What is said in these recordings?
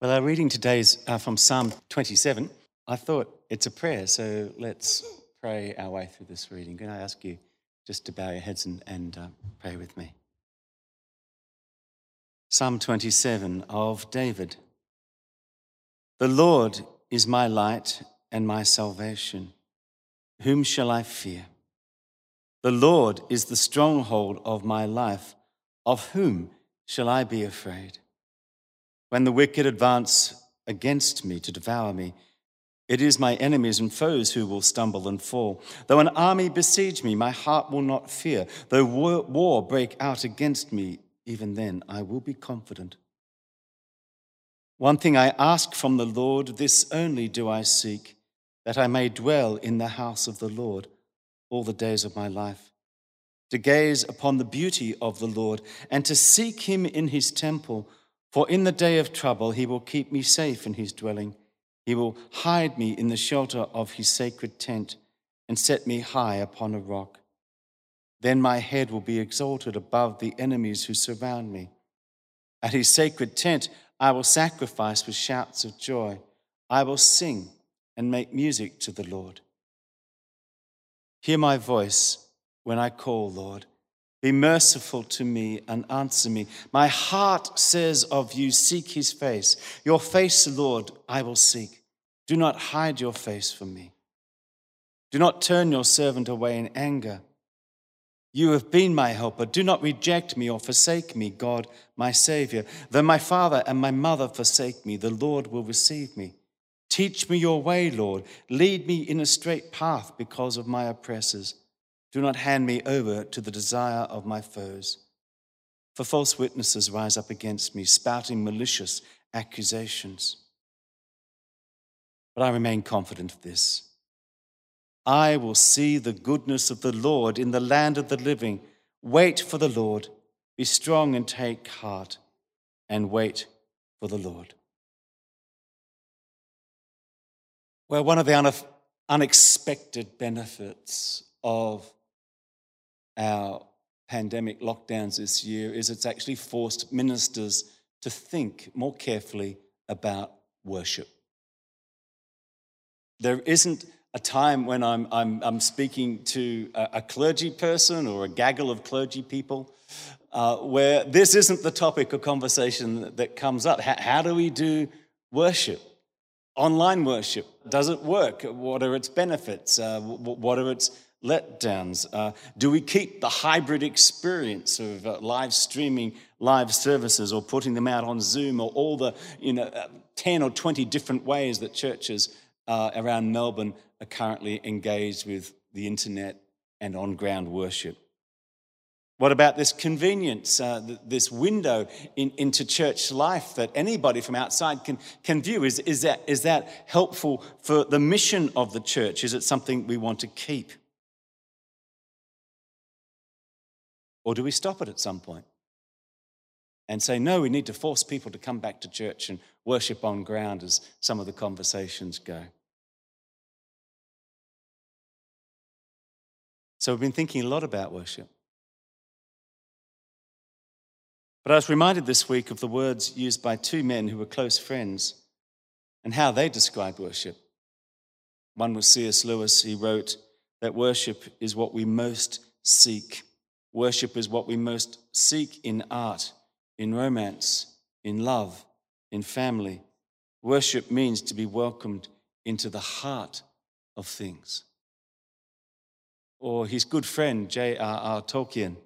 Well, our reading today is uh, from Psalm 27. I thought it's a prayer, so let's pray our way through this reading. Can I ask you just to bow your heads and, and uh, pray with me? Psalm 27 of David. The Lord is my light and my salvation. Whom shall I fear? The Lord is the stronghold of my life. Of whom shall I be afraid? When the wicked advance against me to devour me, it is my enemies and foes who will stumble and fall. Though an army besiege me, my heart will not fear. Though war break out against me, even then I will be confident. One thing I ask from the Lord, this only do I seek, that I may dwell in the house of the Lord all the days of my life, to gaze upon the beauty of the Lord and to seek him in his temple. For in the day of trouble, he will keep me safe in his dwelling. He will hide me in the shelter of his sacred tent and set me high upon a rock. Then my head will be exalted above the enemies who surround me. At his sacred tent, I will sacrifice with shouts of joy. I will sing and make music to the Lord. Hear my voice when I call, Lord. Be merciful to me and answer me. My heart says of you, Seek his face. Your face, Lord, I will seek. Do not hide your face from me. Do not turn your servant away in anger. You have been my helper. Do not reject me or forsake me, God, my Savior. Though my father and my mother forsake me, the Lord will receive me. Teach me your way, Lord. Lead me in a straight path because of my oppressors. Do not hand me over to the desire of my foes. For false witnesses rise up against me, spouting malicious accusations. But I remain confident of this. I will see the goodness of the Lord in the land of the living. Wait for the Lord. Be strong and take heart, and wait for the Lord. Well, one of the unexpected benefits of our pandemic lockdowns this year is it's actually forced ministers to think more carefully about worship. There isn't a time when I'm, I'm, I'm speaking to a, a, clergy person or a gaggle of clergy people uh, where this isn't the topic of conversation that, that comes up. How, how do we do worship? Online worship, does it work? What are its benefits? Uh, what are its letdowns? Uh, do we keep the hybrid experience of uh, live streaming live services or putting them out on Zoom or all the you know, uh, 10 or 20 different ways that churches uh, around Melbourne are currently engaged with the internet and on ground worship. What about this convenience, uh, this window in, into church life that anybody from outside can, can view? Is, is, that, is that helpful for the mission of the church? Is it something we want to keep? Or do we stop it at some point and say, no, we need to force people to come back to church and worship on ground as some of the conversations go? So we've been thinking a lot about worship. But I was reminded this week of the words used by two men who were close friends and how they described worship. One was C.S. Lewis. He wrote that worship is what we most seek. Worship is what we most seek in art, in romance, in love, in family. Worship means to be welcomed into the heart of things or his good friend J.R.R. Tolkien,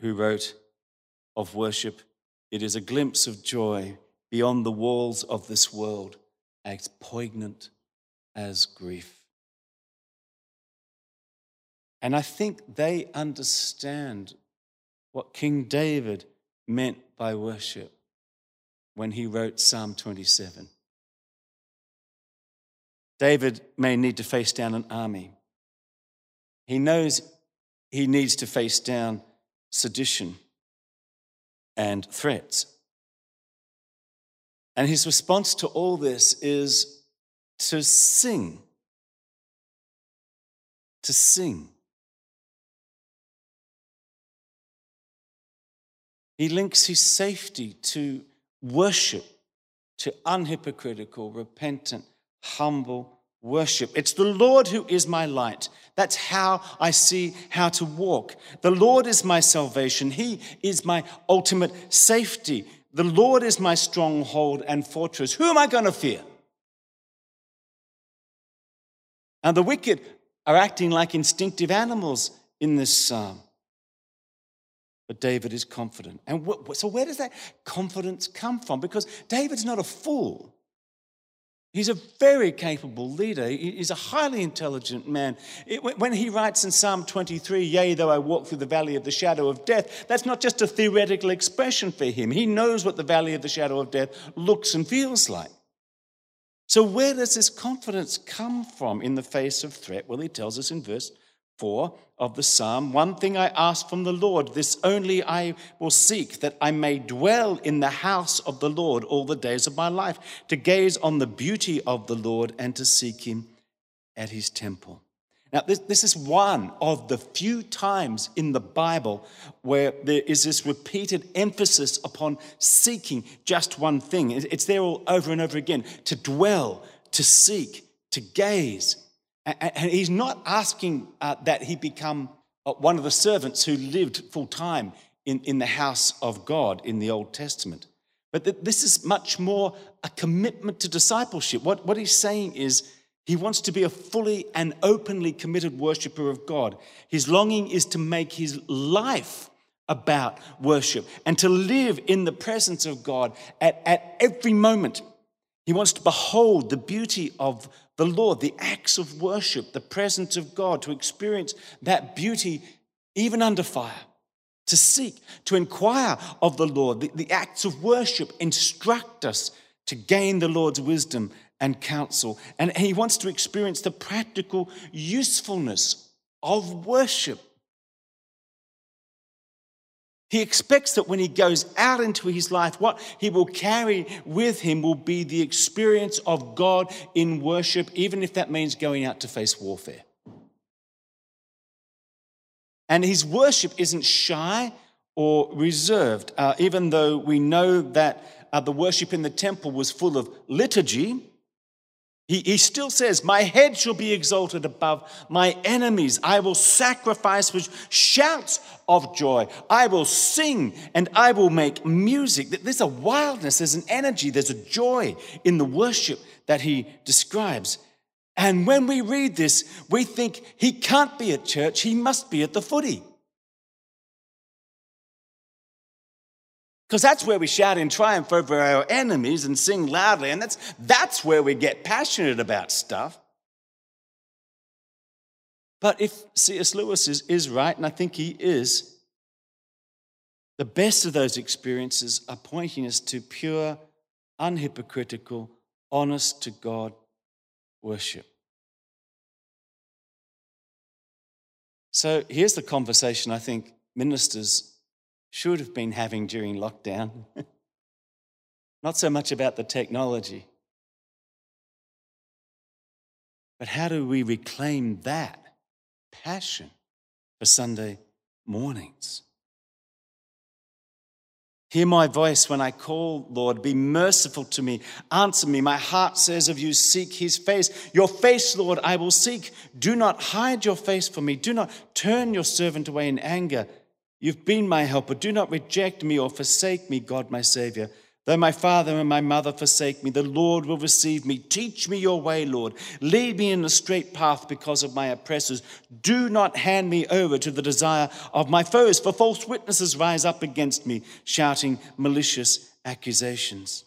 who wrote of worship, it is a glimpse of joy beyond the walls of this world, as poignant as grief. And I think they understand what King David meant by worship when he wrote Psalm 27. David may need to face down an army. He knows he needs to face down sedition and threats. And his response to all this is to sing. To sing. He links his safety to worship, to unhypocritical, repentant, humble worship. It's the Lord who is my light. That's how I see how to walk. The Lord is my salvation. He is my ultimate safety. The Lord is my stronghold and fortress. Who am I going to fear? And the wicked are acting like instinctive animals in this psalm. But David is confident. And so, where does that confidence come from? Because David's not a fool. He's a very capable leader. He's a highly intelligent man. when he writes in Psalm 23, Yea, though I walk through the valley of the shadow of death, that's not just a theoretical expression for him. He knows what the valley of the shadow of death looks and feels like. So, where does this confidence come from in the face of threat? Well, he tells us in verse 4 of the psalm One thing I ask from the Lord, this only I will seek, that I may dwell in the house of the Lord all the days of my life, to gaze on the beauty of the Lord and to seek him at his temple. Now, this, this is one of the few times in the Bible where there is this repeated emphasis upon seeking just one thing. It's there all over and over again to dwell, to seek, to gaze. And he's not asking uh, that he become uh, one of the servants who lived full time in, in the house of God in the Old Testament. But that this is much more a commitment to discipleship. What, what he's saying is he wants to be a fully and openly committed worshiper of God. His longing is to make his life about worship and to live in the presence of God at, at every moment. He wants to behold the beauty of the Lord, the acts of worship, the presence of God, to experience that beauty even under fire, to seek, to inquire of the Lord. The, the acts of worship instruct us to gain the Lord's wisdom and counsel. And he wants to experience the practical usefulness of worship. He expects that when he goes out into his life, what he will carry with him will be the experience of God in worship, even if that means going out to face warfare. And his worship isn't shy or reserved, uh, even though we know that uh, the worship in the temple was full of liturgy he, he still says, My head shall be exalted above my enemies. I will sacrifice with shouts of joy. I will sing and I will make music. There's a wildness, there's an energy, there's a joy in the worship that he describes. And when we read this, we think he can't be at church, he must be at the footy. Because that's where we shout in triumph over our enemies and sing loudly, and that's, that's where we get passionate about stuff. But if C.S. Lewis is, is right, and I think he is, the best of those experiences are pointing us to pure, unhypocritical, honest to God worship. So here's the conversation I think ministers should have been having during lockdown. Not so much about the technology, but how do we reclaim that passion for Sunday mornings? Hear my voice when I call, Lord. Be merciful to me. Answer me. My heart says of you, Seek his face. Your face, Lord, I will seek. Do not hide your face from me. Do not turn your servant away in anger. You've been my helper. Do not reject me or forsake me, God, my Savior. Though my father and my mother forsake me, the Lord will receive me. Teach me your way, Lord. Lead me in the straight path because of my oppressors. Do not hand me over to the desire of my foes, for false witnesses rise up against me, shouting malicious accusations.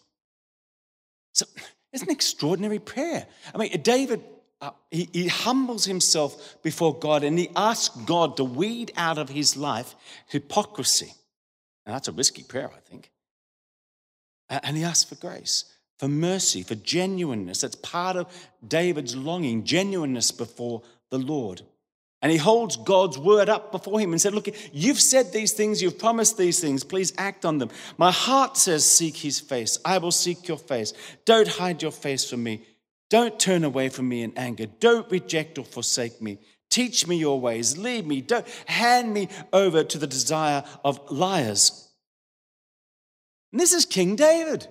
So it's an extraordinary prayer. I mean, David uh, he, he humbles himself before God and he asks God to weed out of his life hypocrisy. Now, that's a risky prayer, I think. And he asks for grace, for mercy, for genuineness. That's part of David's longing, genuineness before the Lord. And he holds God's word up before him and said, Look, you've said these things, you've promised these things, please act on them. My heart says, Seek his face. I will seek your face. Don't hide your face from me. Don't turn away from me in anger. Don't reject or forsake me. Teach me your ways. Lead me. Don't hand me over to the desire of liars. And this is King David.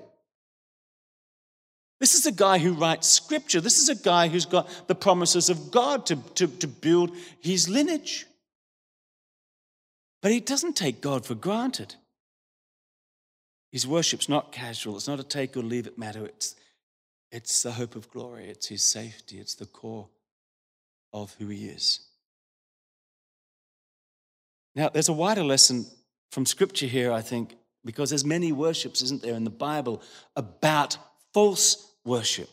This is a guy who writes scripture. This is a guy who's got the promises of God to, to, to build his lineage. But he doesn't take God for granted. His worship's not casual, it's not a take or leave it matter. It's, it's the hope of glory, it's his safety, it's the core of who he is. Now, there's a wider lesson from scripture here, I think, because there's many worships, isn't there, in the Bible about false worship.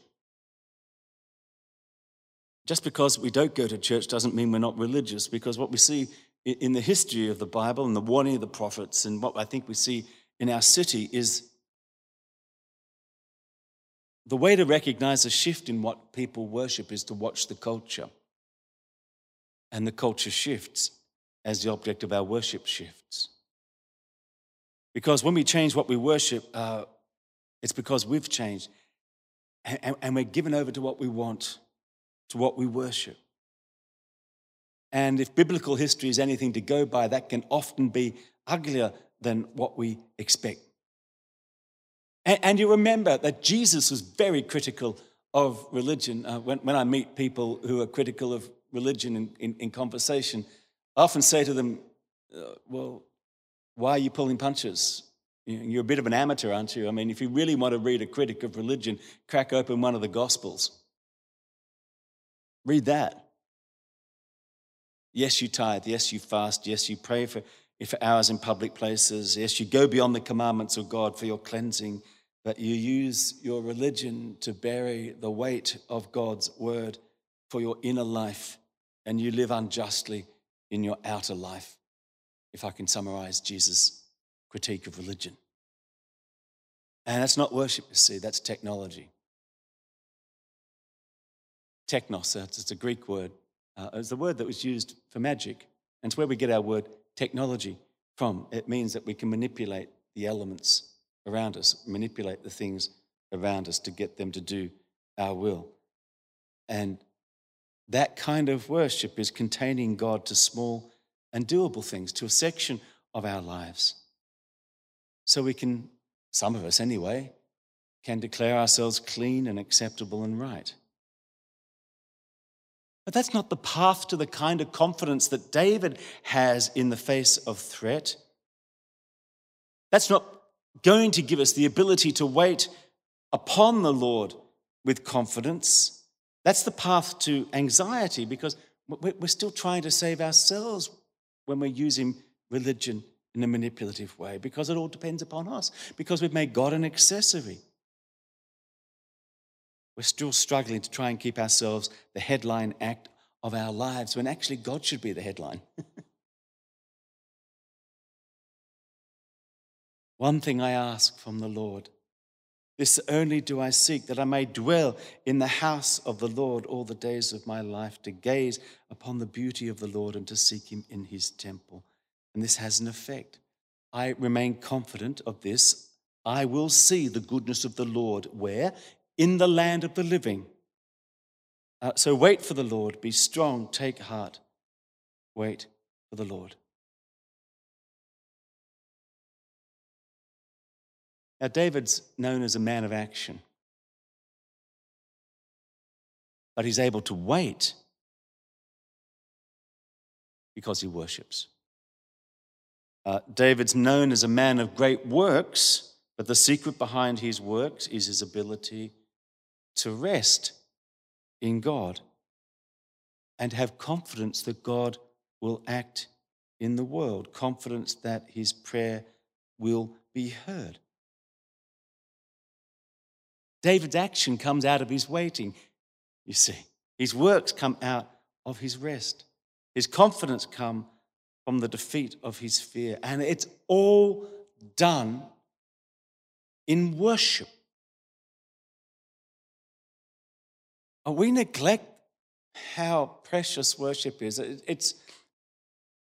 Just because we don't go to church doesn't mean we're not religious, because what we see in the history of the Bible and the warning of the prophets, and what I think we see in our city is the way to recognize a shift in what people worship is to watch the culture. And the culture shifts as the object of our worship shifts. Because when we change what we worship, uh, it's because we've changed. And, and we're given over to what we want, to what we worship. And if biblical history is anything to go by, that can often be uglier than what we expect. And, and you remember that Jesus was very critical of religion. Uh, when, when I meet people who are critical of religion in, in, in conversation, I often say to them, uh, Well, why are you pulling punches? You're a bit of an amateur, aren't you? I mean, if you really want to read a critic of religion, crack open one of the Gospels. Read that. Yes, you tithe. Yes, you fast. Yes, you pray for, for hours in public places. Yes, you go beyond the commandments of God for your cleansing. But you use your religion to bury the weight of God's word for your inner life, and you live unjustly in your outer life if I can summarize Jesus' critique of religion. And that's not worship, you see, that's technology. Technos, it's a Greek word. Uh, it's the word that was used for magic. And it's where we get our word technology from. It means that we can manipulate the elements around us, manipulate the things around us to get them to do our will. And that kind of worship is containing God to small and doable things to a section of our lives. So we can, some of us anyway, can declare ourselves clean and acceptable and right. But that's not the path to the kind of confidence that David has in the face of threat. That's not going to give us the ability to wait upon the Lord with confidence. That's the path to anxiety because we're still trying to save ourselves when we're using religion in a manipulative way because it all depends upon us, because we've made God an accessory. We're still struggling to try and keep ourselves the headline act of our lives when actually God should be the headline. One thing I ask from the Lord this only do I seek, that I may dwell in the house of the Lord all the days of my life, to gaze upon the beauty of the Lord and to seek him in his temple. And this has an effect. I remain confident of this. I will see the goodness of the Lord where? In the land of the living. Uh, so wait for the Lord, be strong, take heart. Wait for the Lord. Now, David's known as a man of action, but he's able to wait because he worships. Uh, David's known as a man of great works, but the secret behind his works is his ability to rest in God and have confidence that God will act in the world, confidence that his prayer will be heard. David's action comes out of his waiting, you see. His works come out of his rest. His confidence come from the defeat of his fear. And it's all done in worship. We neglect how precious worship is. It's,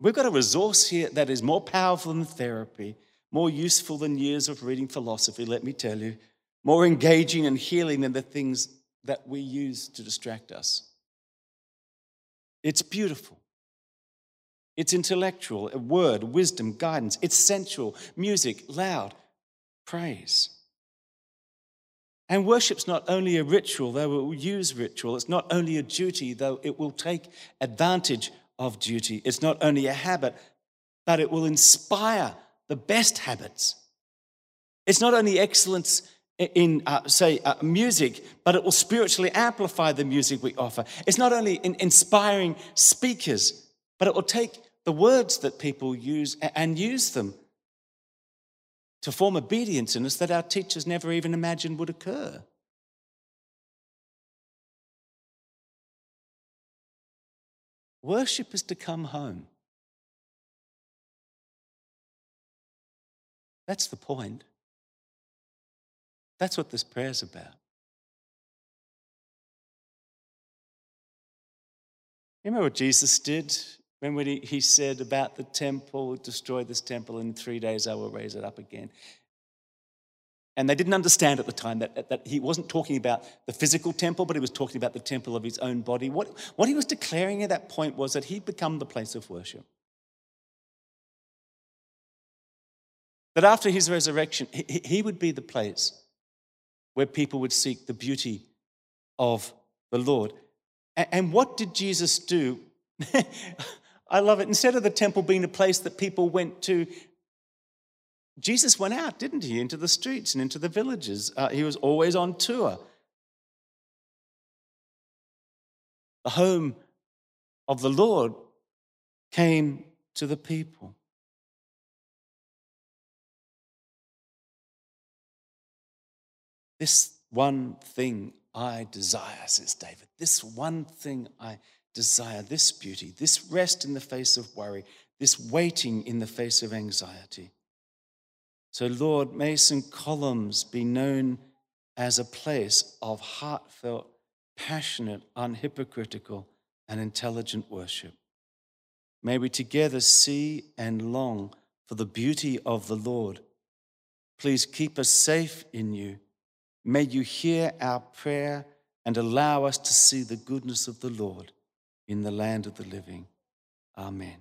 we've got a resource here that is more powerful than therapy, more useful than years of reading philosophy, let me tell you more engaging and healing than the things that we use to distract us. It's beautiful. It's intellectual, a word, wisdom, guidance. It's sensual, music, loud, praise. And worship's not only a ritual, though it will use ritual. It's not only a duty, though it will take advantage of duty. It's not only a habit, but it will inspire the best habits. It's not only excellence in, uh, say, uh, music, but it will spiritually amplify the music we offer. It's not only in inspiring speakers, but it will take the words that people use and use them to form obedience in us that our teachers never even imagined would occur. Worship is to come home. That's the point. That's what this prayer is about. Remember what Jesus did? Remember he, he said about the temple, destroy this temple, and in three days I will raise it up again. And they didn't understand at the time that, that he wasn't talking about the physical temple, but he was talking about the temple of his own body. What, what he was declaring at that point was that he'd become the place of worship. That after his resurrection, he, he would be the place where people would seek the beauty of the Lord. And, what did Jesus do? I love it. Instead of the temple being a place that people went to, Jesus went out, didn't he, into the streets and into the villages. Uh, he was always on tour. The home of the Lord came to the people. This one thing I desire, says David. This one thing I desire this beauty, this rest in the face of worry, this waiting in the face of anxiety. So, Lord, may St. Columb's be known as a place of heartfelt, passionate, unhypocritical, and intelligent worship. May we together see and long for the beauty of the Lord. Please keep us safe in you. May you hear our prayer and allow us to see the goodness of the Lord in the land of the living. Amen.